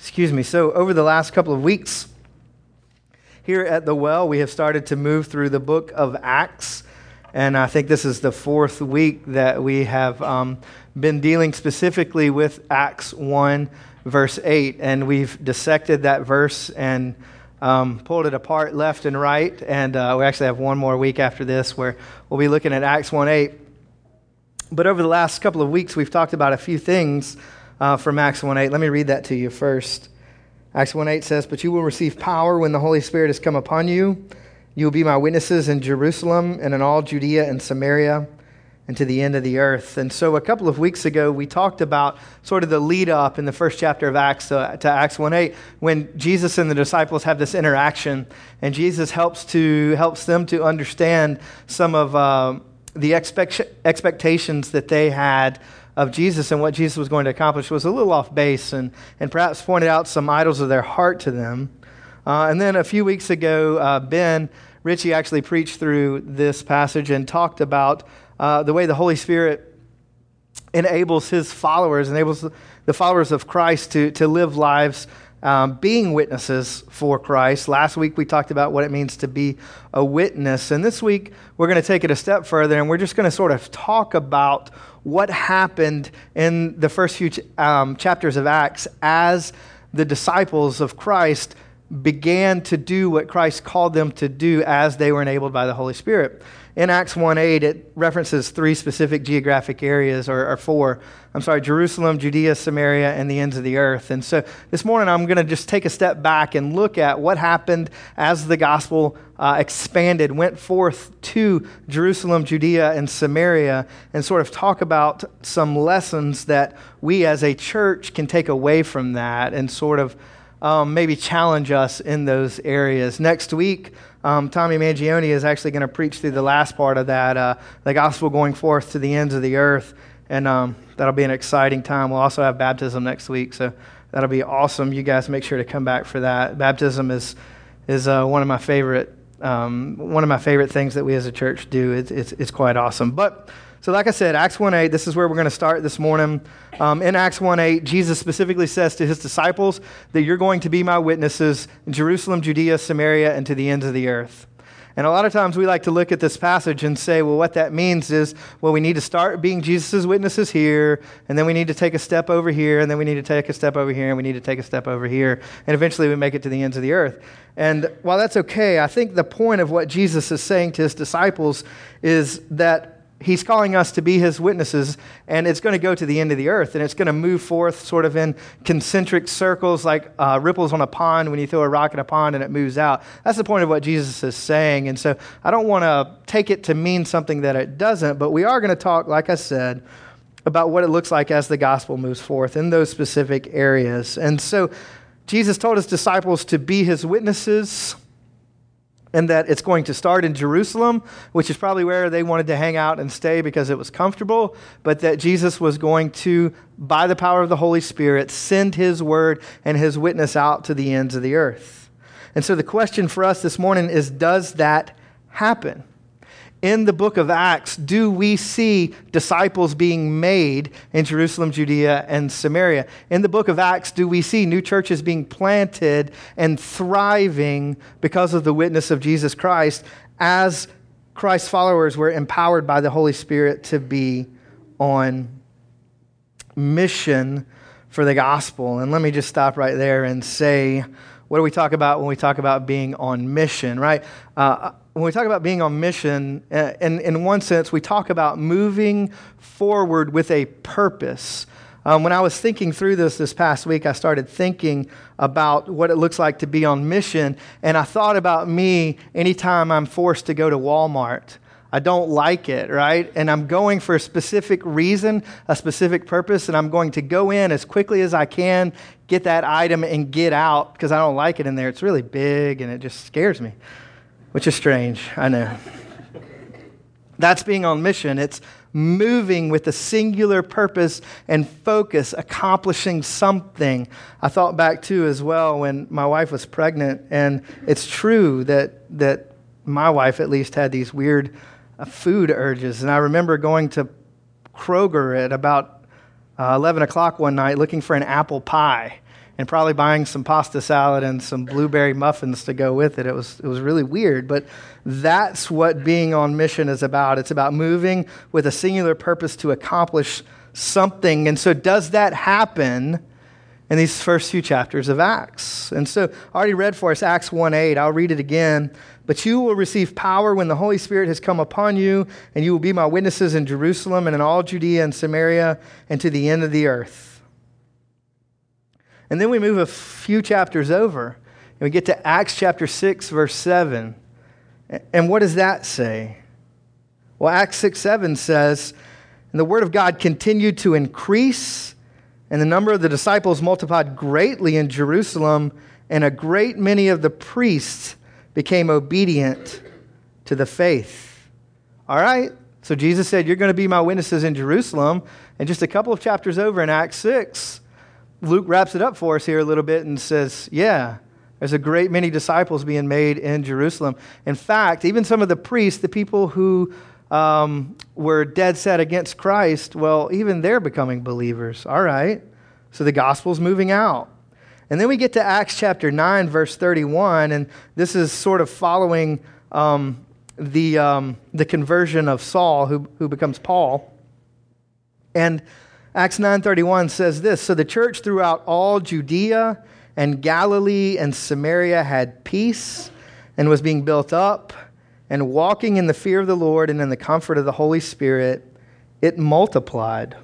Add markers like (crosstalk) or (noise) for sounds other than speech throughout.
Excuse me. So, over the last couple of weeks here at the well, we have started to move through the book of Acts. And I think this is the fourth week that we have um, been dealing specifically with Acts 1, verse 8. And we've dissected that verse and um, pulled it apart left and right. And uh, we actually have one more week after this where we'll be looking at Acts 1 8. But over the last couple of weeks, we've talked about a few things uh, from Acts 1.8. Let me read that to you first. Acts 1.8 says, But you will receive power when the Holy Spirit has come upon you. You will be my witnesses in Jerusalem and in all Judea and Samaria and to the end of the earth. And so a couple of weeks ago, we talked about sort of the lead up in the first chapter of Acts to, to Acts 1.8 when Jesus and the disciples have this interaction and Jesus helps, to, helps them to understand some of uh, the expect, expectations that they had of Jesus and what Jesus was going to accomplish was a little off base and, and perhaps pointed out some idols of their heart to them. Uh, and then a few weeks ago, uh, Ben Ritchie actually preached through this passage and talked about uh, the way the Holy Spirit enables his followers, enables the followers of Christ to, to live lives um, being witnesses for Christ. Last week we talked about what it means to be a witness. And this week we're going to take it a step further and we're just going to sort of talk about what happened in the first few um, chapters of Acts as the disciples of Christ began to do what Christ called them to do as they were enabled by the Holy Spirit. In Acts 1 8, it references three specific geographic areas, or, or, four. I'm sorry, Jerusalem, Judea, Samaria, and the ends of the earth. And so this morning, I'm going to just take a step back and look at what happened as the gospel uh, expanded, went forth to Jerusalem, Judea, and Samaria, and sort of talk about some lessons that we as a church can take away from that and sort of um, maybe challenge us in those areas. Next week, um, Tommy Mangione is actually going to preach through the last part of that, uh, the gospel going forth to the ends of the earth. And um, that'll be an exciting time. We'll also have baptism next week. So that'll be awesome. You guys make sure to come back for that. Baptism is, is uh, one of my favorite. Um, one of my favorite things that we as a church do. It's, it's, it's quite awesome. But so, like I said, Acts 1.8, this is where we're going to start this morning. Um, in Acts 1.8, Jesus specifically says to his disciples that you're going to be my witnesses in Jerusalem, Judea, Samaria, and to the ends of the earth. And a lot of times we like to look at this passage and say, well, what that means is, well, we need to start being Jesus' witnesses here, and then we need to take a step over here, and then we need to take a step over here, and we need to take a step over here, and eventually we make it to the ends of the earth. And while that's okay, I think the point of what Jesus is saying to his disciples is that he's calling us to be his witnesses, and it's going to go to the end of the earth, and it's going to move forth sort of in concentric circles like uh, ripples on a pond when you throw a rock in a pond and it moves out. That's the point of what Jesus is saying. And so I don't want to take it to mean something that it doesn't, but we are going to talk, like I said, about what it looks like as the gospel moves forth in those specific areas. And so Jesus told his disciples to be his witnesses and that it's going to start in Jerusalem, which is probably where they wanted to hang out and stay because it was comfortable, but that Jesus was going to, by the power of the Holy Spirit, send his word and his witness out to the ends of the earth. And so the question for us this morning is does that happen? In the book of Acts do we see disciples being made in Jerusalem, Judea, and Samaria? In the book of Acts, do we see new churches being planted and thriving because of the witness of Jesus Christ as Christ's followers were empowered by the Holy Spirit to be on mission for the gospel? And let me just stop right there and say, what do we talk about when we talk about being on mission, right? Uh, when we talk about being on mission, uh, in, in one sense, we talk about moving forward with a purpose. Um, when I was thinking through this this past week, I started thinking about what it looks like to be on mission, and I thought about me anytime I'm forced to go to Walmart. I don't like it, right? And I'm going for a specific reason, a specific purpose, and I'm going to go in as quickly as I can, get that item, and get out because I don't like it in there. It's really big and it just scares me which is strange, I know. That's being on mission. It's moving with a singular purpose and focus, accomplishing something. I thought back too as well when my wife was pregnant, and it's true that that my wife at least had these weird uh, food urges, and I remember going to Kroger at about uh, 11 o'clock one night looking for an apple pie and probably buying some pasta salad and some blueberry muffins to go with it. It was, it was really weird, but that's what being on mission is about. It's about moving with a singular purpose to accomplish something. And so, does that happen in these first few chapters of Acts? And so, I already read for us Acts 1 8. I'll read it again. But you will receive power when the Holy Spirit has come upon you, and you will be my witnesses in Jerusalem and in all Judea and Samaria and to the end of the earth. And then we move a few chapters over, and we get to Acts chapter 6, verse 7. And what does that say? Well, Acts 6 7 says, And the word of God continued to increase, and the number of the disciples multiplied greatly in Jerusalem, and a great many of the priests became obedient to the faith. All right, so Jesus said, You're going to be my witnesses in Jerusalem. And just a couple of chapters over in Acts 6, Luke wraps it up for us here a little bit and says, Yeah, there's a great many disciples being made in Jerusalem. In fact, even some of the priests, the people who um, were dead set against Christ, well, even they're becoming believers. All right, so the gospel's moving out. And then we get to Acts chapter 9, verse 31, and this is sort of following um, the, um, the conversion of Saul, who, who becomes Paul. And Acts 9:31 says this, so the church throughout all Judea and Galilee and Samaria had peace and was being built up and walking in the fear of the Lord and in the comfort of the Holy Spirit, it multiplied.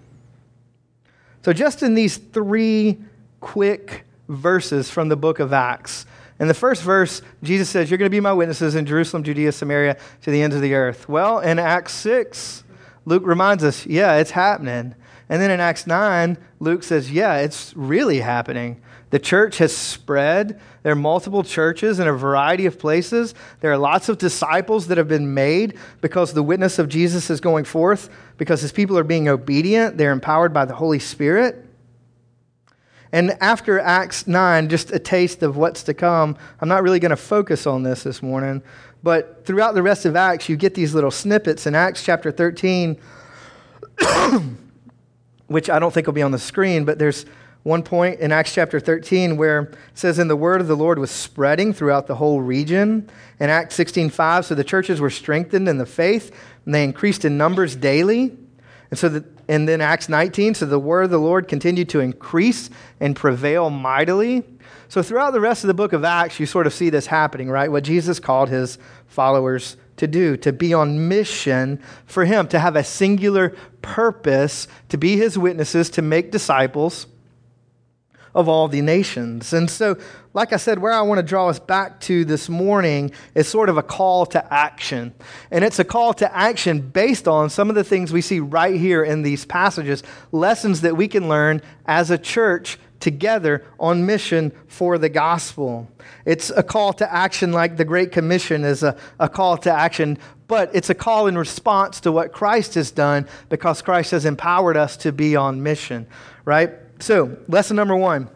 So just in these three quick verses from the book of Acts. In the first verse, Jesus says, You're going to be my witnesses in Jerusalem, Judea, Samaria, to the ends of the earth. Well, in Acts 6, Luke reminds us, Yeah, it's happening. And then in Acts 9, Luke says, Yeah, it's really happening. The church has spread. There are multiple churches in a variety of places. There are lots of disciples that have been made because the witness of Jesus is going forth, because his people are being obedient. They're empowered by the Holy Spirit. And after Acts 9, just a taste of what's to come, I'm not really going to focus on this this morning, but throughout the rest of Acts, you get these little snippets. In Acts chapter 13, which I don't think will be on the screen, but there's one point in Acts chapter 13 where it says, And the word of the Lord was spreading throughout the whole region. In Acts 16:5, so the churches were strengthened in the faith, and they increased in numbers daily. And so, the, and then Acts 19, so the word of the Lord continued to increase and prevail mightily. So, throughout the rest of the book of Acts, you sort of see this happening, right? What Jesus called his followers to do, to be on mission for him, to have a singular purpose, to be his witnesses, to make disciples of all the nations. And so, like I said, where I want to draw us back to this morning is sort of a call to action. And it's a call to action based on some of the things we see right here in these passages, lessons that we can learn as a church together on mission for the gospel. It's a call to action like the Great Commission is a, a call to action, but it's a call in response to what Christ has done because Christ has empowered us to be on mission, right? So, lesson number one.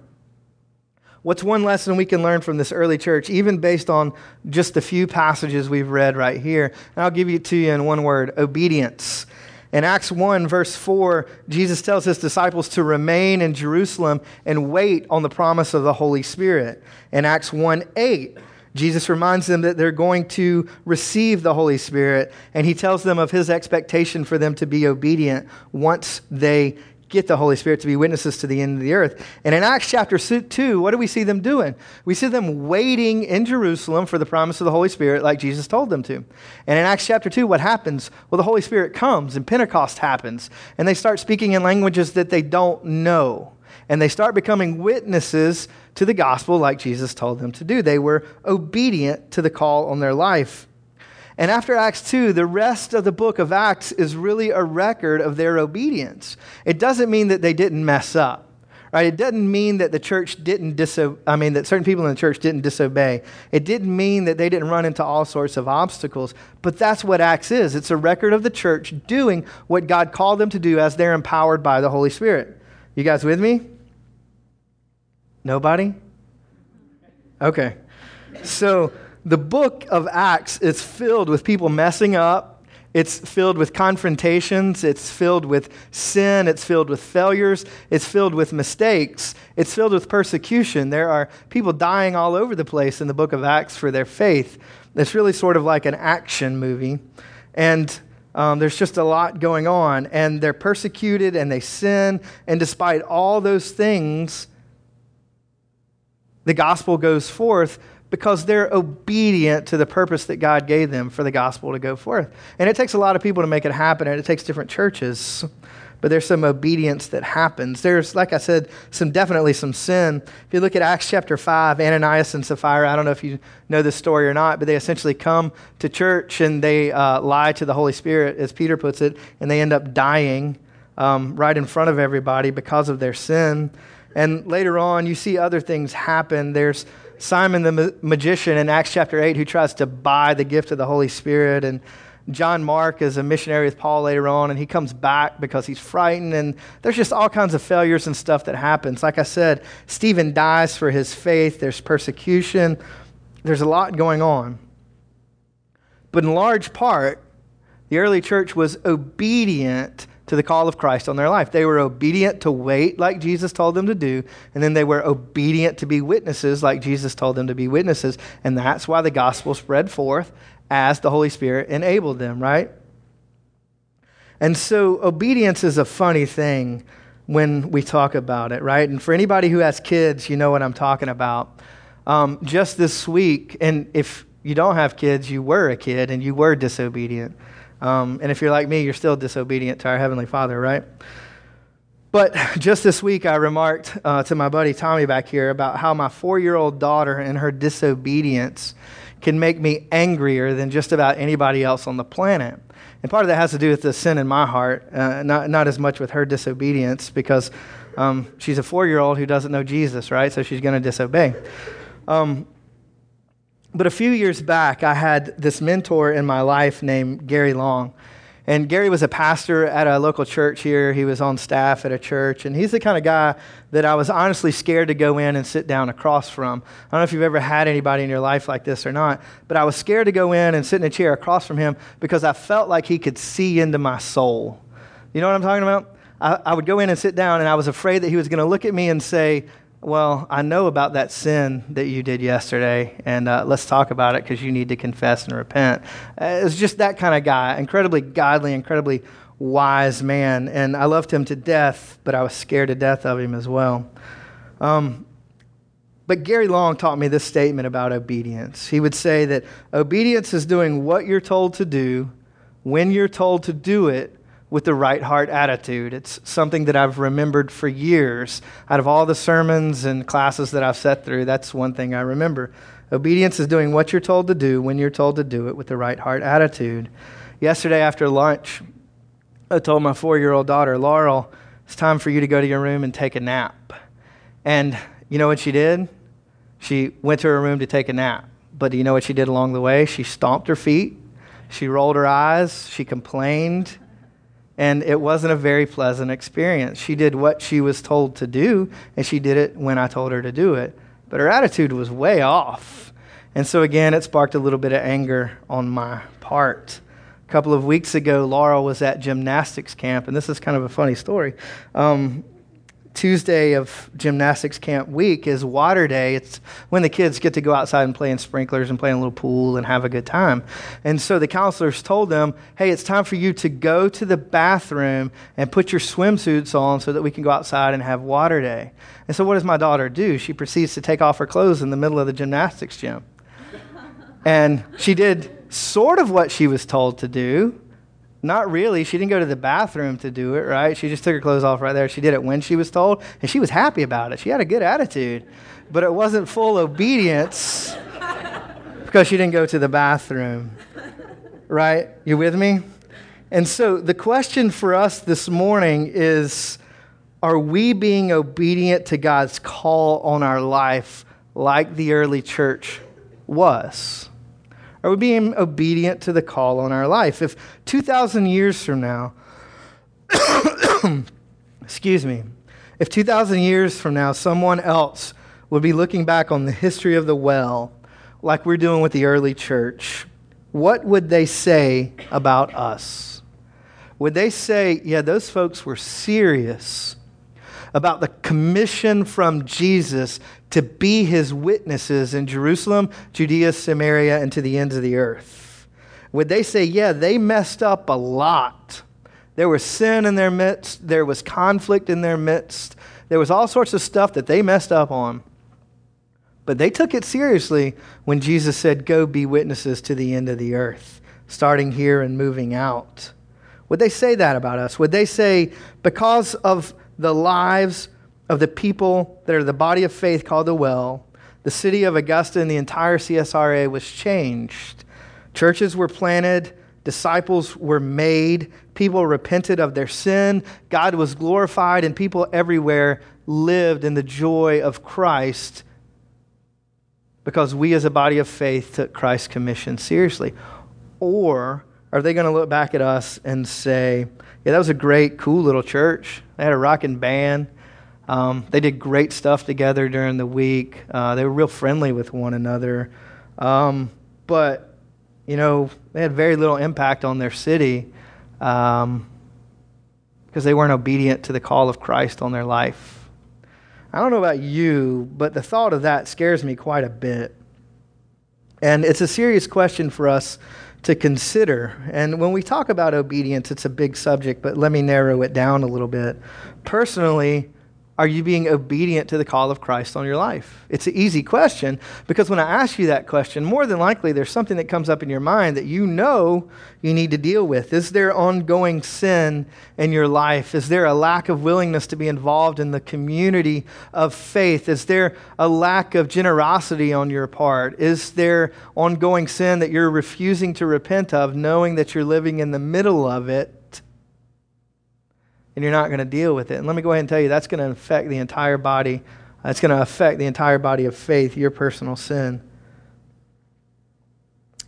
What's one lesson we can learn from this early church, even based on just the few passages we've read right here? And I'll give it to you in one word obedience. In Acts 1, verse 4, Jesus tells his disciples to remain in Jerusalem and wait on the promise of the Holy Spirit. In Acts 1 8, Jesus reminds them that they're going to receive the Holy Spirit, and he tells them of his expectation for them to be obedient once they get the Holy Spirit to be witnesses to the end of the earth. And in Acts chapter 2, what do we see them doing? We see them waiting in Jerusalem for the promise of the Holy Spirit, like Jesus told them to. And in Acts chapter 2, what happens? Well, the Holy Spirit comes and Pentecost happens, and they start speaking in languages that they don't know. And they start becoming witnesses to the gospel like Jesus told them to do. They were obedient to the call on their life. And after Acts 2, the rest of the book of Acts is really a record of their obedience. It doesn't mean that they didn't mess up. Right? It doesn't mean that the church didn't disobey, I mean, that certain people in the church didn't disobey. It didn't mean that they didn't run into all sorts of obstacles. But that's what Acts is it's a record of the church doing what God called them to do as they're empowered by the Holy Spirit. You guys with me? Nobody? Okay. So, the book of Acts is filled with people messing up It's filled with confrontations. It's filled with sin. It's filled with failures. It's filled with mistakes. It's filled with persecution. There are people dying all over the place in the book of Acts for their faith. It's really sort of like an action movie. And um, there's just a lot going on. And they're persecuted and they sin. And despite all those things, the gospel goes forth because they're obedient to the purpose that God gave them for the gospel to go forth. And it takes a lot of people to make it happen, and it takes different churches. But there's some obedience that happens. There's, like I said, some definitely some sin. If you look at Acts chapter 5, Ananias and Sapphira, I don't know if you know this story or not, but they essentially come to church and they uh, lie to the Holy Spirit, as Peter puts it, and they end up dying um, right in front of everybody because of their sin. And later on, you see other things happen. There's Simon the magician in Acts chapter 8 who tries to buy the gift of the Holy Spirit. And John Mark is a missionary with Paul later on, and he comes back because he's frightened. And there's just all kinds of failures and stuff that happens. Like I said, Stephen dies for his faith, there's persecution, there's a lot going on. But in large part, the early church was obedient to the call of Christ on their life. They were obedient to wait like Jesus told them to do, and then they were obedient to be witnesses like Jesus told them to be witnesses. And that's why the gospel spread forth as the Holy Spirit enabled them, right? And so obedience is a funny thing when we talk about it, right? And for anybody who has kids, you know what I'm talking about. Um, just this week, and if you don't have kids, you were a kid and you were disobedient. Um, and if you're like me, you're still disobedient to our Heavenly Father, right? But (laughs) just this week, I remarked uh, to my buddy Tommy back here about how my four year old daughter and her disobedience can make me angrier than just about anybody else on the planet. And part of that has to do with the sin in my heart, uh, not, not as much with her disobedience, because um, she's a four year old who doesn't know Jesus, right? So she's going to disobey. Um, but a few years back, I had this mentor in my life named Gary Long. And Gary was a pastor at a local church here. He was on staff at a church. And he's the kind of guy that I was honestly scared to go in and sit down across from. I don't know if you've ever had anybody in your life like this or not, but I was scared to go in and sit in a chair across from him because I felt like he could see into my soul. You know what I'm talking about? I, I would go in and sit down, and I was afraid that he was going to look at me and say, well, I know about that sin that you did yesterday, and uh, let's talk about it because you need to confess and repent. Uh, it's just that kind of guy, incredibly godly, incredibly wise man, and I loved him to death, but I was scared to death of him as well. Um, but Gary Long taught me this statement about obedience. He would say that obedience is doing what you're told to do when you're told to do it with the right heart attitude. It's something that I've remembered for years. Out of all the sermons and classes that I've sat through, that's one thing I remember. Obedience is doing what you're told to do when you're told to do it with the right heart attitude. Yesterday after lunch, I told my four year old daughter, Laurel, it's time for you to go to your room and take a nap. And you know what she did? She went to her room to take a nap. But do you know what she did along the way? She stomped her feet, she rolled her eyes, she complained, and it wasn't a very pleasant experience. She did what she was told to do, and she did it when I told her to do it. But her attitude was way off. And so, again, it sparked a little bit of anger on my part. A couple of weeks ago, Laura was at gymnastics camp, and this is kind of a funny story. Um, Tuesday of gymnastics camp week is water day. It's when the kids get to go outside and play in sprinklers and play in a little pool and have a good time. And so the counselors told them, hey, it's time for you to go to the bathroom and put your swimsuits on so that we can go outside and have water day. And so what does my daughter do? She proceeds to take off her clothes in the middle of the gymnastics gym. and she did sort of what she was told to do not really. She didn't go to the bathroom to do it, right? She just took her clothes off right there. She did it when she was told, and she was happy about it. She had a good attitude, but it wasn't full obedience (laughs) because she didn't go to the bathroom, right? You with me? And so the question for us this morning is Are we being obedient to God's call on our life like the early church was? Are we being obedient to the call on our life? If 2,000 years from now, (coughs) excuse me, if 2,000 years from now someone else would be looking back on the history of the well, like we're doing with the early church, what would they say about us? Would they say, yeah, those folks were serious about the commission from Jesus to be his witnesses in Jerusalem, Judea, Samaria, and to the ends of the earth? Would they say, yeah, they messed up a lot? There was sin in their midst, there was conflict in their midst, there was all sorts of stuff that they messed up on. But they took it seriously when Jesus said, Go be witnesses to the end of the earth, starting here and moving out. Would they say that about us? Would they say, because of the lives of the people that are the body of faith called the Well, the city of Augusta and the entire CSRA was changed? Churches were planted, disciples were made, people repented of their sin, God was glorified, and people everywhere lived in the joy of Christ because we as a body of faith took Christ's commission seriously? Or are they going to look back at us and say, yeah, that was a great, cool little church. They had a rocking band. Um, they did great stuff together during the week. Uh, they were real friendly with one another. Um, but, you know, they had very little impact on their city um, because they weren't obedient to the call of Christ on their life. I don't know about you, but the thought of that scares me quite a bit. And it's a serious question for us to consider. And when we talk about obedience, it's a big subject, but let me narrow it down a little bit. Personally, are you being obedient to the call of Christ on your life? It's an easy question because when I ask you that question, more than likely there's something that comes up in your mind that you know you need to deal with. Is there ongoing sin in your life? Is there a lack of willingness to be involved in the community of faith? Is there a lack of generosity on your part? Is there ongoing sin that you're refusing to repent of, knowing that you're living in the middle of it? And you're not going to deal with it. And let me go ahead and tell you that's going to affect the entire body. It's going to affect the entire body of faith, your personal sin.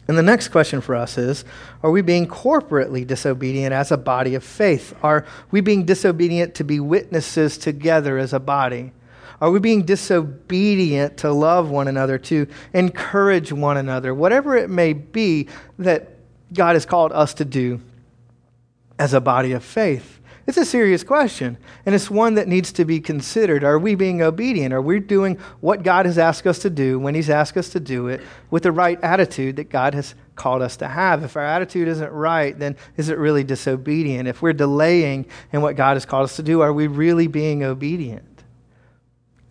And the next question for us is Are we being corporately disobedient as a body of faith? Are we being disobedient to be witnesses together as a body? Are we being disobedient to love one another, to encourage one another, whatever it may be that God has called us to do as a body of faith? It's a serious question, and it's one that needs to be considered. Are we being obedient? Are we doing what God has asked us to do when He's asked us to do it with the right attitude that God has called us to have? If our attitude isn't right, then is it really disobedient? If we're delaying in what God has called us to do, are we really being obedient?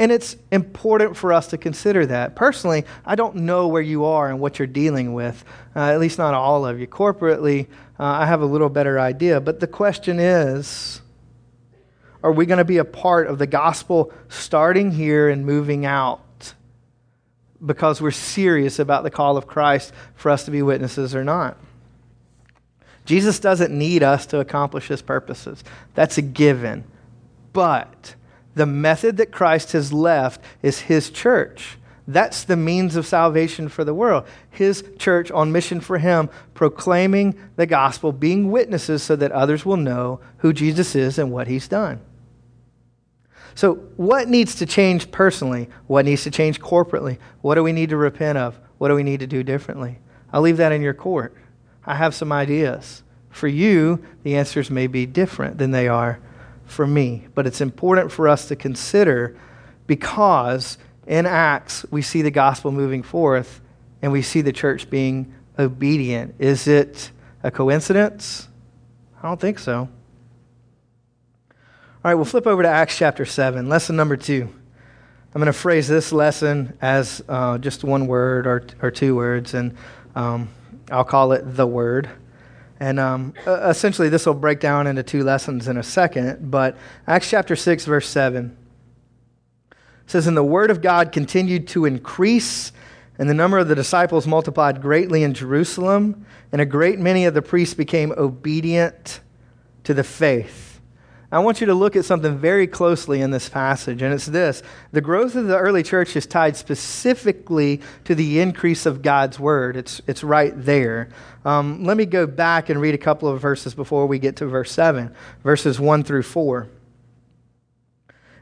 And it's important for us to consider that. Personally, I don't know where you are and what you're dealing with, uh, at least not all of you. Corporately, uh, I have a little better idea. But the question is are we going to be a part of the gospel starting here and moving out because we're serious about the call of Christ for us to be witnesses or not? Jesus doesn't need us to accomplish his purposes, that's a given. But the method that Christ has left is his church. That's the means of salvation for the world. His church on mission for him, proclaiming the gospel, being witnesses so that others will know who Jesus is and what he's done. So, what needs to change personally? What needs to change corporately? What do we need to repent of? What do we need to do differently? I'll leave that in your court. I have some ideas. For you, the answers may be different than they are for me. But it's important for us to consider because in Acts we see the gospel moving forth and we see the church being obedient. Is it a coincidence? I don't think so. All right, we'll flip over to Acts chapter 7, lesson number two. I'm going to phrase this lesson as uh, just one word or, or two words, and um, I'll call it the word. And um, essentially, this will break down into two lessons in a second. But Acts chapter 6, verse 7 says, And the word of God continued to increase, and the number of the disciples multiplied greatly in Jerusalem, and a great many of the priests became obedient to the faith. I want you to look at something very closely in this passage, and it's this. The growth of the early church is tied specifically to the increase of God's word. It's, it's right there. Um, let me go back and read a couple of verses before we get to verse 7, verses 1 through 4.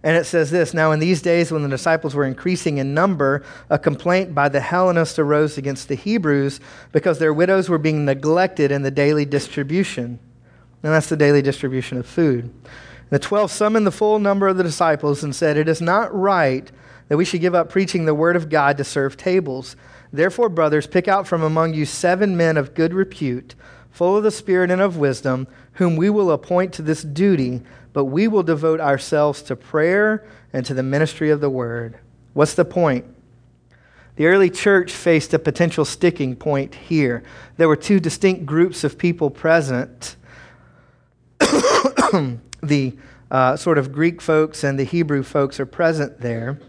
And it says this Now, in these days, when the disciples were increasing in number, a complaint by the Hellenists arose against the Hebrews because their widows were being neglected in the daily distribution. And that's the daily distribution of food. The twelve summoned the full number of the disciples and said, It is not right that we should give up preaching the word of God to serve tables. Therefore, brothers, pick out from among you seven men of good repute, full of the Spirit and of wisdom, whom we will appoint to this duty but we will devote ourselves to prayer and to the ministry of the word. What's the point? The early church faced a potential sticking point here. There were two distinct groups of people present (coughs) the uh, sort of Greek folks and the Hebrew folks are present there.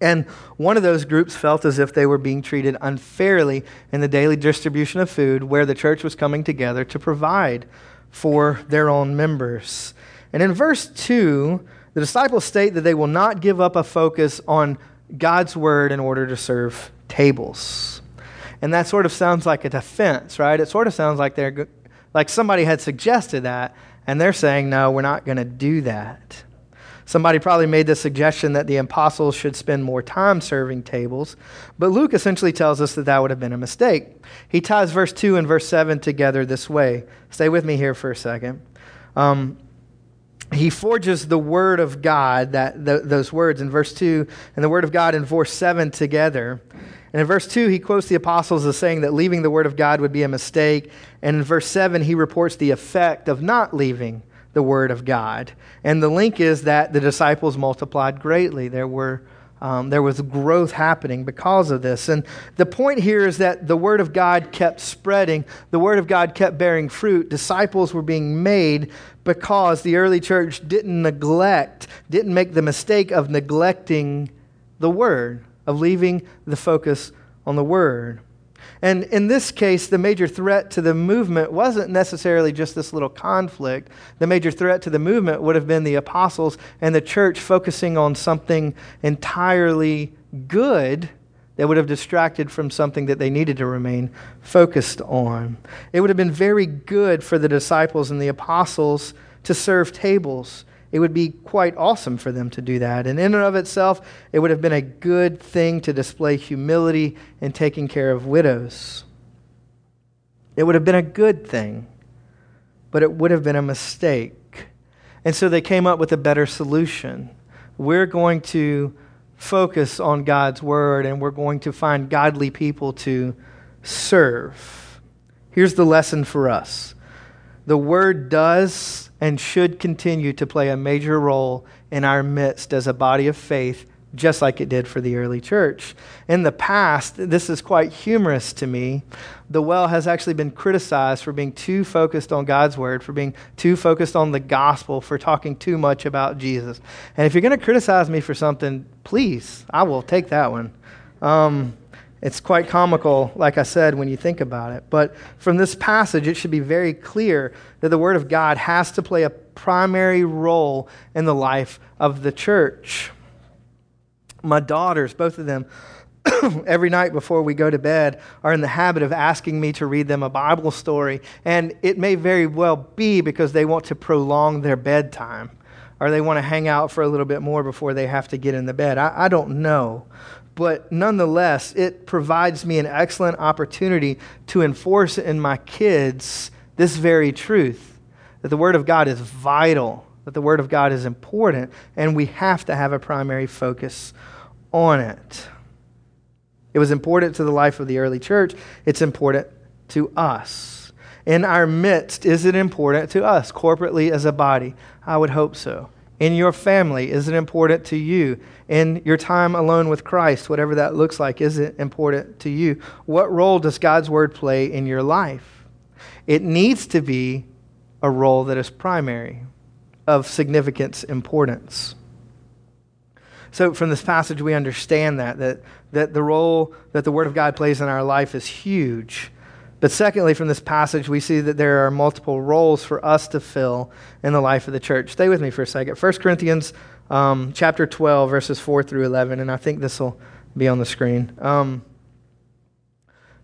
And one of those groups felt as if they were being treated unfairly in the daily distribution of food where the church was coming together to provide for their own members. And in verse 2, the disciples state that they will not give up a focus on God's word in order to serve tables. And that sort of sounds like a defense, right? It sort of sounds like they're like somebody had suggested that and they're saying no, we're not going to do that. Somebody probably made the suggestion that the apostles should spend more time serving tables, but Luke essentially tells us that that would have been a mistake. He ties verse 2 and verse 7 together this way. Stay with me here for a second. Um, he forges the word of God, that, those words in verse 2, and the word of God in verse 7 together. And in verse 2, he quotes the apostles as saying that leaving the word of God would be a mistake. And in verse 7, he reports the effect of not leaving the word of God. And the link is that the disciples multiplied greatly. There were um, there was growth happening because of this. And the point here is that the Word of God kept spreading, the Word of God kept bearing fruit. Disciples were being made because the early church didn't neglect, didn't make the mistake of neglecting the Word, of leaving the focus on the Word. And in this case, the major threat to the movement wasn't necessarily just this little conflict. The major threat to the movement would have been the apostles and the church focusing on something entirely good that would have distracted from something that they needed to remain focused on. It would have been very good for the disciples and the apostles to serve tables it would be quite awesome for them to do that. And in and of itself, it would have been a good thing to display humility in taking care of widows. It would have been a good thing, but it would have been a mistake. And so they came up with a better solution. We're going to focus on God's word and we're going to find godly people to serve. Here's the lesson for us the word does and should continue to play a major role in our midst as a body of faith, just like it did for the early church. In the past, this is quite humorous to me. The well has actually been criticized for being too focused on God's word, for being too focused on the gospel, for talking too much about Jesus. And if you're going to criticize me for something, please, I will take that one. Um, it's quite comical, like I said, when you think about it. But from this passage, it should be very clear that the Word of God has to play a primary role in the life of the church. My daughters, both of them, (coughs) every night before we go to bed, are in the habit of asking me to read them a Bible story. And it may very well be because they want to prolong their bedtime or they want to hang out for a little bit more before they have to get in the bed. I, I don't know but nonetheless, it provides me an excellent opportunity to enforce in my kids this very truth that the Word of God is vital, that the Word of God is important, and we have to have a primary focus on it. It was important to the life of the early church, it's important to us. In our midst, is it important to us corporately as a body? I would hope so in your family? Is it important to you? In your time alone with Christ, whatever that looks like, is it important to you? What role does God's word play in your life? It needs to be a role that is primary, of significance, importance. So, from this passage, we understand that, that, that the role that the Word of God plays in our life is huge. But secondly, from this passage, we see that there are multiple roles for us to fill in the life of the church. Stay with me for a second. 1 Corinthians um, chapter 12, verses 4 through 11, and I think this will be on the screen. Um,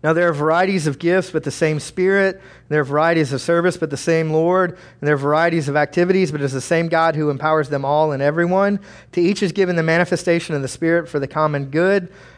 Now, there are varieties of gifts, but the same Spirit. There are varieties of service, but the same Lord. And there are varieties of activities, but it is the same God who empowers them all and everyone. To each is given the manifestation of the Spirit for the common good.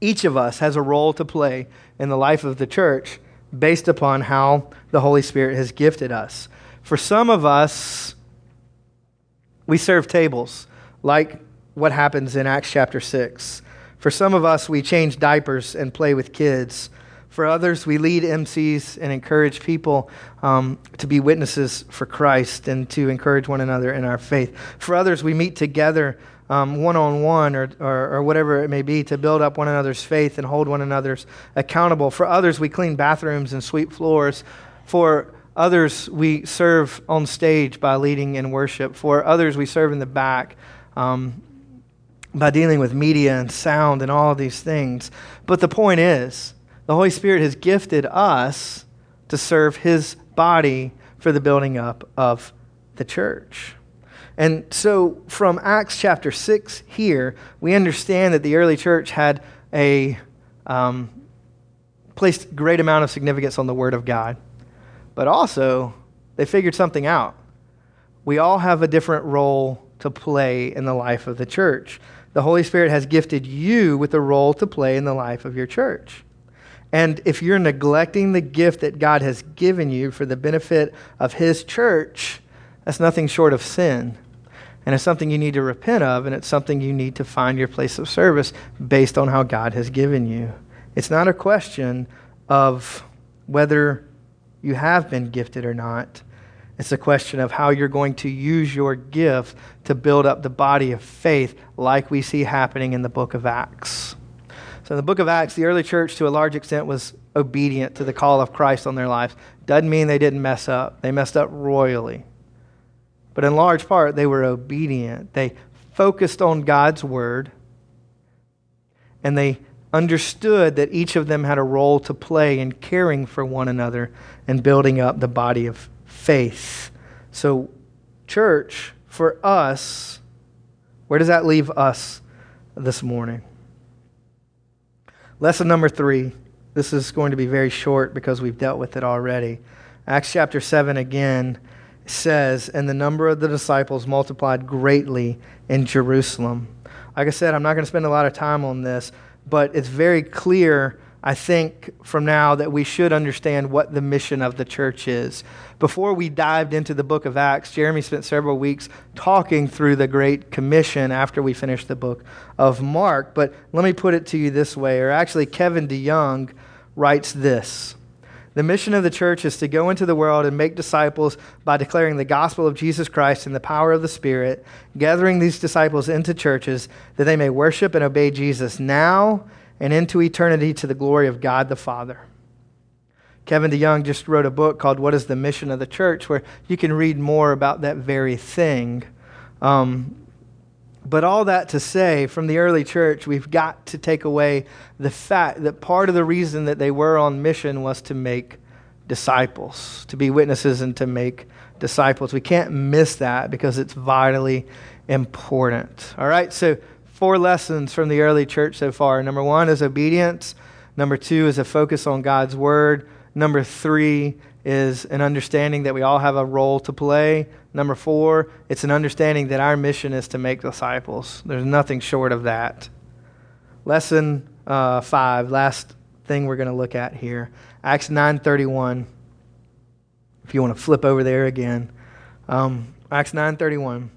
each of us has a role to play in the life of the church based upon how the Holy Spirit has gifted us. For some of us, we serve tables, like what happens in Acts chapter 6. For some of us, we change diapers and play with kids. For others, we lead MCs and encourage people um, to be witnesses for Christ and to encourage one another in our faith. For others, we meet together one on one or whatever it may be to build up one another's faith and hold one another's accountable. For others, we clean bathrooms and sweep floors. For others, we serve on stage by leading in worship. For others, we serve in the back. Um, by dealing with media and sound and all of these things. But the point is, the Holy Spirit has gifted us to serve His body for the building up of the church. And so from Acts chapter 6 here, we understand that the early church had a um, placed great amount of significance on the Word of God. But also, they figured something out. We all have a different role to play in the life of the church the Holy Spirit has gifted you with a role to play in the life of your church. And if you're neglecting the gift that God has given you for the benefit of His church, that's nothing short of sin. And it's something you need to repent of, and it's something you need to find your place of service based on how God has given you. It's not a question of whether you have been gifted or not. It's a question of how you're going to use your gift to build up the body of faith, like we see happening in the book of Acts. So, in the book of Acts, the early church, to a large extent, was obedient to the call of Christ on their lives. Doesn't mean they didn't mess up, they messed up royally. But in large part, they were obedient. They focused on God's word, and they understood that each of them had a role to play in caring for one another and building up the body of faith. So, church, for us, where does that leave us this morning? Lesson number three. This is going to be very short because we've dealt with it already. Acts chapter 7 again says, And the number of the disciples multiplied greatly in Jerusalem. Like I said, I'm not going to spend a lot of time on this, but it's very clear I think from now that we should understand what the mission of the church is. Before we dived into the book of Acts, Jeremy spent several weeks talking through the Great Commission after we finished the book of Mark. But let me put it to you this way, or actually, Kevin DeYoung writes this. The mission of the church is to go into the world and make disciples by declaring the gospel of Jesus Christ in the power of the Spirit, gathering these disciples into churches that they may worship and obey Jesus now and into eternity to the glory of God the Father. Kevin DeYoung just wrote a book called What is the Mission of the Church, where you can read more about that very thing. Um, but all that to say, from the early church, we've got to take away the fact that part of the reason that they were on mission was to make disciples, to be witnesses and to make disciples. We can't miss that because it's vitally important. All right, so four lessons from the early church so far. Number one is obedience. Number two is a focus on God's word. Number three is an understanding that we all have a role to play. Number four, it's an understanding that our mission is to make disciples. There's nothing short of that. Lesson uh, five, last thing we're going to look at here. Acts 9.31. If you want to flip over there again. Um, Acts 9.31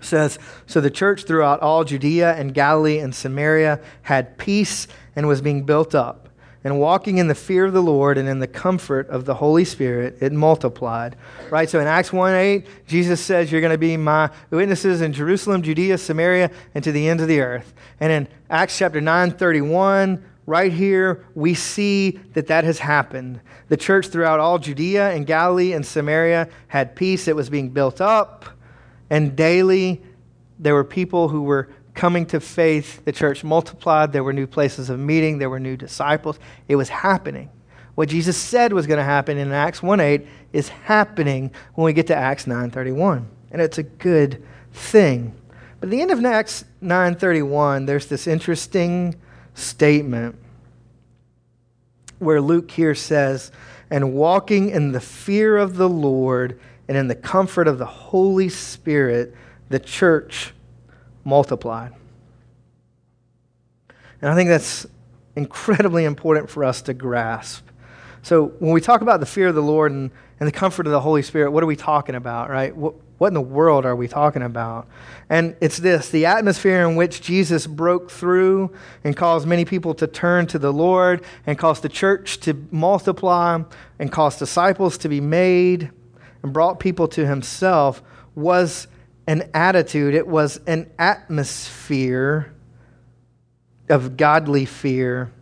says So the church throughout all Judea and Galilee and Samaria had peace and was being built up. And walking in the fear of the Lord and in the comfort of the Holy Spirit, it multiplied. Right? So in Acts 1 8, Jesus says, You're going to be my witnesses in Jerusalem, Judea, Samaria, and to the ends of the earth. And in Acts chapter 9 31, right here, we see that that has happened. The church throughout all Judea and Galilee and Samaria had peace. It was being built up. And daily, there were people who were coming to faith. The church multiplied. There were new places of meeting. There were new disciples. It was happening. What Jesus said was going to happen in Acts 1 8 is happening when we get to Acts 9.31. And it's a good thing. But at the end of Acts 9.31, there's this interesting statement where Luke here says, and walking in the fear of the Lord and in the comfort of the Holy Spirit, the church multiplied. And I think that's incredibly important for us to grasp. So when we talk about the fear of the Lord and, and the comfort of the Holy Spirit, what are we talking about, right? What, what in the world are we talking about? And it's this the atmosphere in which Jesus broke through and caused many people to turn to the Lord and caused the church to multiply and caused disciples to be made and brought people to himself was an attitude, it was an atmosphere of godly fear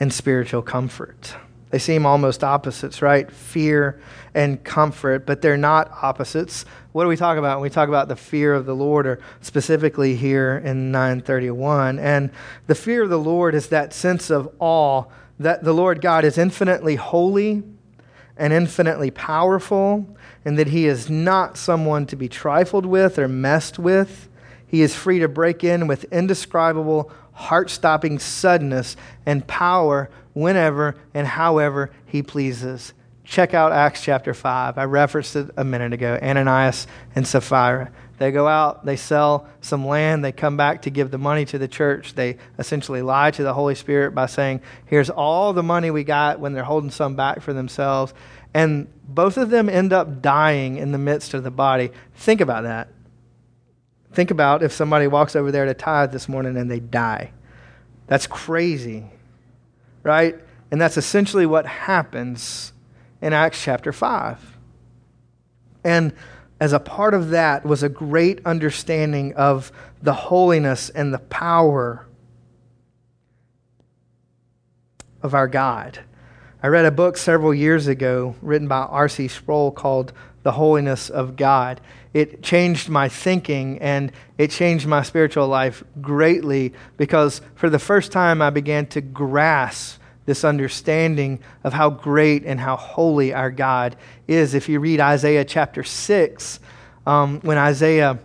and spiritual comfort. They seem almost opposites, right? Fear and comfort, but they're not opposites. What do we talk about when we talk about the fear of the Lord, or specifically here in 931? And the fear of the Lord is that sense of awe that the Lord God is infinitely holy and infinitely powerful, and that He is not someone to be trifled with or messed with. He is free to break in with indescribable, heart stopping suddenness and power whenever and however He pleases. Check out Acts chapter 5. I referenced it a minute ago Ananias and Sapphira. They go out, they sell some land, they come back to give the money to the church. They essentially lie to the Holy Spirit by saying, Here's all the money we got when they're holding some back for themselves. And both of them end up dying in the midst of the body. Think about that. Think about if somebody walks over there to tithe this morning and they die. That's crazy, right? And that's essentially what happens in Acts chapter 5. And as a part of that was a great understanding of the holiness and the power of our God. I read a book several years ago written by R.C. Sproul called The Holiness of God. It changed my thinking and it changed my spiritual life greatly because for the first time I began to grasp this understanding of how great and how holy our God is. If you read Isaiah chapter 6, um, when Isaiah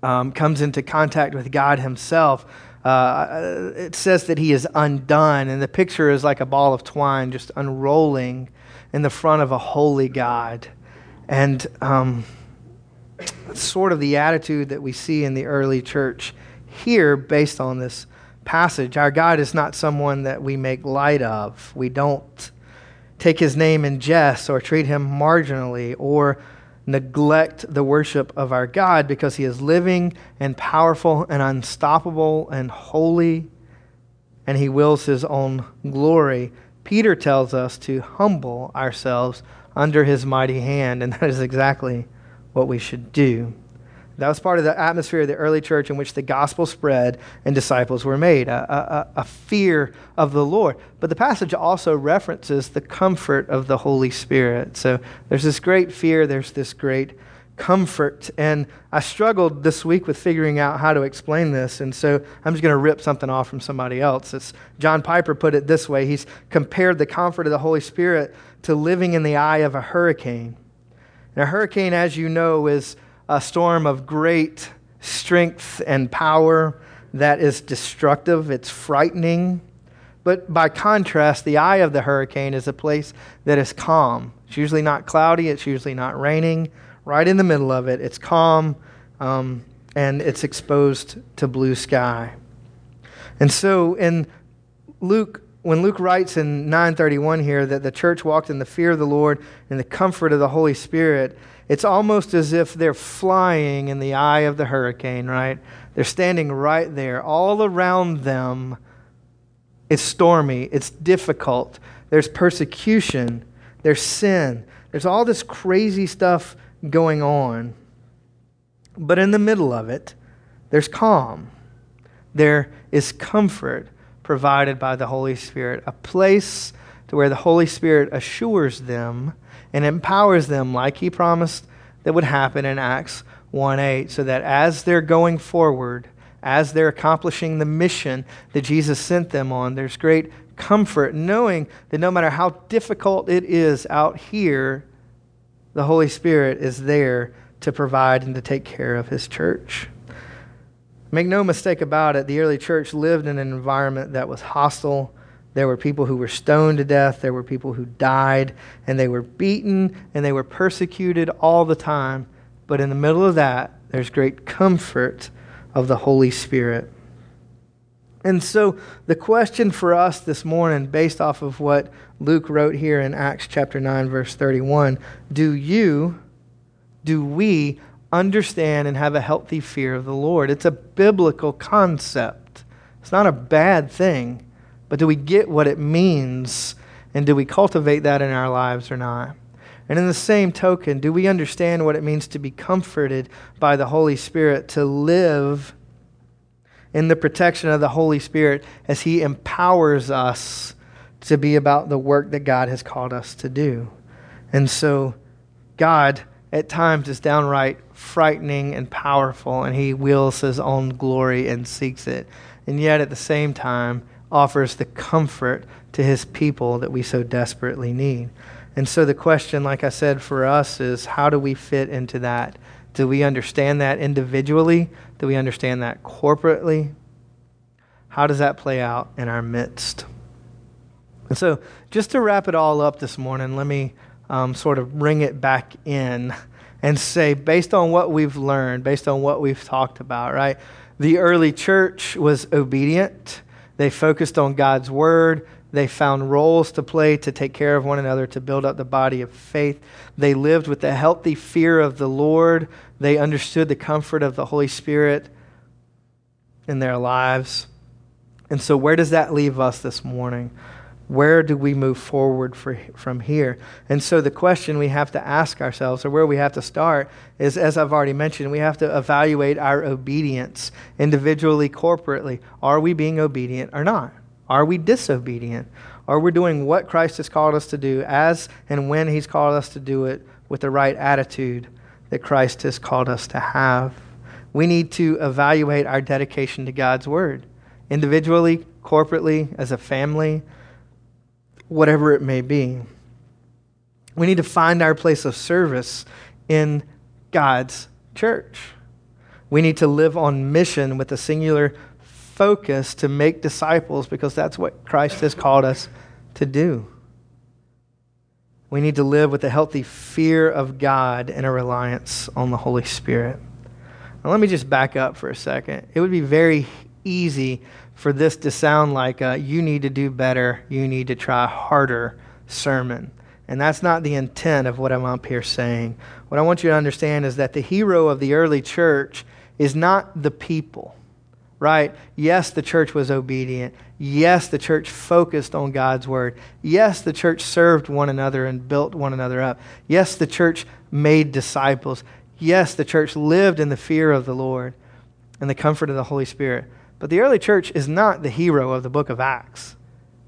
um, comes into contact with God himself, uh, it says that he is undone, and the picture is like a ball of twine just unrolling in the front of a holy God. And um, sort of the attitude that we see in the early church here based on this passage. Our God is not someone that we make light of. We don't take his name in jest or treat him marginally or neglect the worship of our God because he is living and powerful and unstoppable and holy and he wills his own glory. Peter tells us to humble ourselves under his mighty hand, and that is exactly what we should do. That was part of the atmosphere of the early church in which the gospel spread and disciples were made, a, a, a, fear of the Lord. But the passage also references the comfort of the Holy Spirit. So there's this great fear, there's this great comfort. And I struggled this week with figuring out how to explain this. And so I'm just going to rip something off from somebody else. It's, John Piper put it this way he's compared the comfort of the Holy Spirit to living in the eye of a hurricane. And a hurricane, as you know, is a storm of great strength and power that is destructive, it's frightening. But by contrast, the eye of the hurricane is a place that is calm. It's usually not cloudy, it's usually not raining. Right in the middle of it, it's calm um, and it's exposed to blue sky. And so in Luke, when Luke writes in 931 here that the church walked in the fear of the Lord and the comfort of the Holy Spirit, it's almost as if they're flying in the eye of the hurricane, right? They're standing right there. All around them, it's stormy, it's difficult. There's persecution, there's sin, there's all this crazy stuff going on. But in the middle of it, there's calm, there is comfort. provided by the Holy Spirit, a place to where the Holy Spirit assures them and empowers them, like He promised that would happen in Acts 1 8, so that as they're going forward, as they're accomplishing the mission that Jesus sent them on, there's great comfort knowing that no matter how difficult it is out here, the Holy Spirit is there to provide and to take care of His church. Make no mistake about it, the early church lived in an environment that was hostile. There were people who were stoned to death. There were people who died, and they were beaten, and they were persecuted all the time. But in the middle of that, there's great comfort of the Holy Spirit. And so, the question for us this morning, based off of what Luke wrote here in Acts chapter 9, verse 31, do you, do we understand and have a healthy fear of the Lord? It's a biblical concept. It's not a bad thing, but do we get what it means? And do we cultivate that in our lives or not? And in the same token, do we understand what it means to be comforted by the Holy Spirit, to live in the protection of the Holy Spirit as He empowers us to be about the work that God has called us to do. And so, God at times is downright frightening and powerful, and He wills His own glory and seeks it. And yet, at the same time, offers the comfort to His people that we so desperately need. And so, the question, like I said, for us is how do we fit into that? Do we understand that individually? Do we understand that corporately? How does that play out in our midst? And so, just to wrap it all up this morning, let me um, sort of bring it back in and say, based on what we've learned, based on what we've talked about, right? The early church was obedient. They focused on God's word. They found roles to play to take care of one another, to build up the body of faith. They lived with a healthy fear of the Lord. They understood the comfort of the Holy Spirit in their lives. And so, where does that leave us this morning? Where do we move forward for, from here? And so, the question we have to ask ourselves, or where we have to start, is as I've already mentioned, we have to evaluate our obedience individually, corporately. Are we being obedient or not? Are we disobedient? Are we doing what Christ has called us to do as and when He's called us to do it with the right attitude that Christ has called us to have? We need to evaluate our dedication to God's Word, individually, corporately, as a family, whatever it may be. We need to find our place of service in God's church. We need to live on mission with a singular focus to make disciples because that's what Christ has called us to do. We need to live with a healthy fear of God and a reliance on the Holy Spirit. Now, let me just back up for a second. It would be very easy for this to sound like a, you need to do better, you need to try harder sermon. And that's not the intent of what I'm up here saying. What I want you to understand is that the hero of the early church is not the people right? Yes, the church was obedient. Yes, the church focused on God's word. Yes, the church served one another and built one another up. Yes, the church made disciples. Yes, the church lived in the fear of the Lord and the comfort of the Holy Spirit. But the early church is not the hero of the book of Acts.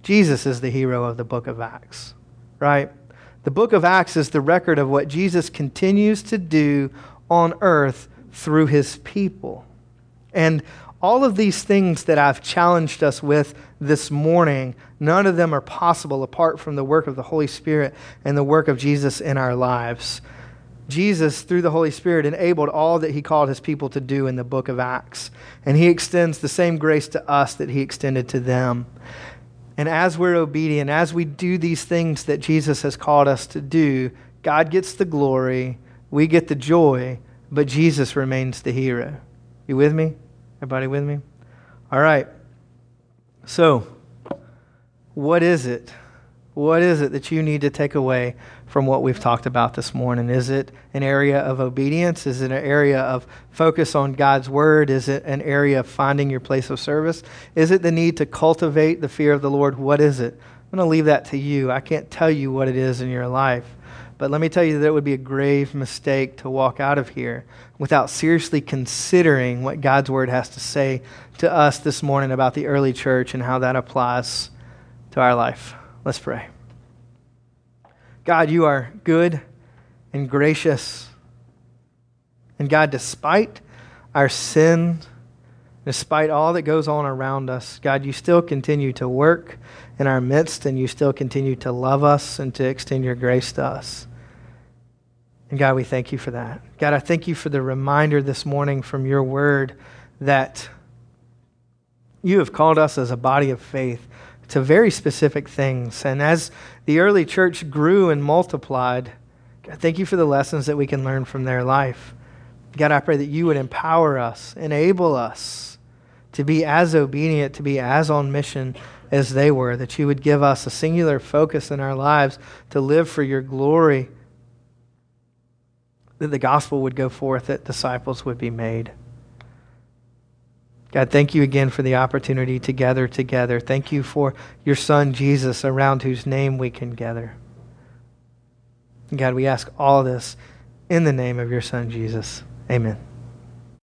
Jesus is the hero of the book of Acts, right? The book of Acts is the record of what Jesus continues to do on earth through his people. And all of these things that I've challenged us with this morning, none of them are possible apart from the work of the Holy Spirit and the work of Jesus in our lives. Jesus, through the Holy Spirit, enabled all that he called his people to do in the book of Acts. And he extends the same grace to us that he extended to them. And as we're obedient, as we do these things that Jesus has called us to do, God gets the glory, we get the joy, but Jesus remains the hero. You with me? Everybody with me? All right. So, what is it? What is it that you need to take away from what we've talked about this morning? Is it an area of obedience? Is it an area of focus on God's word? Is it an area of finding your place of service? Is it the need to cultivate the fear of the Lord? What is it? I'm going to leave that to you. I can't tell you what it is in your life. But let me tell you that it would be a grave mistake to walk out of here without seriously considering what God's word has to say to us this morning about the early church and how that applies to our life. Let's pray. God, you are good and gracious. And God, despite our sin, despite all that goes on around us, God, you still continue to work in our midst and you still continue to love us and to extend your grace to us. And God, we thank you for that. God, I thank you for the reminder this morning from your word that you have called us as a body of faith to very specific things. And as the early church grew and multiplied, God, thank you for the lessons that we can learn from their life. God, I pray that you would empower us, enable us to be as obedient, to be as on mission as they were, that you would give us a singular focus in our lives to live for your glory, that the gospel would go forth, that disciples would be made. God, thank you again for the opportunity to gather together. Thank you for your Son, Jesus, around whose name we can gather. God, we ask all this in the name of your Son, Jesus. Amen.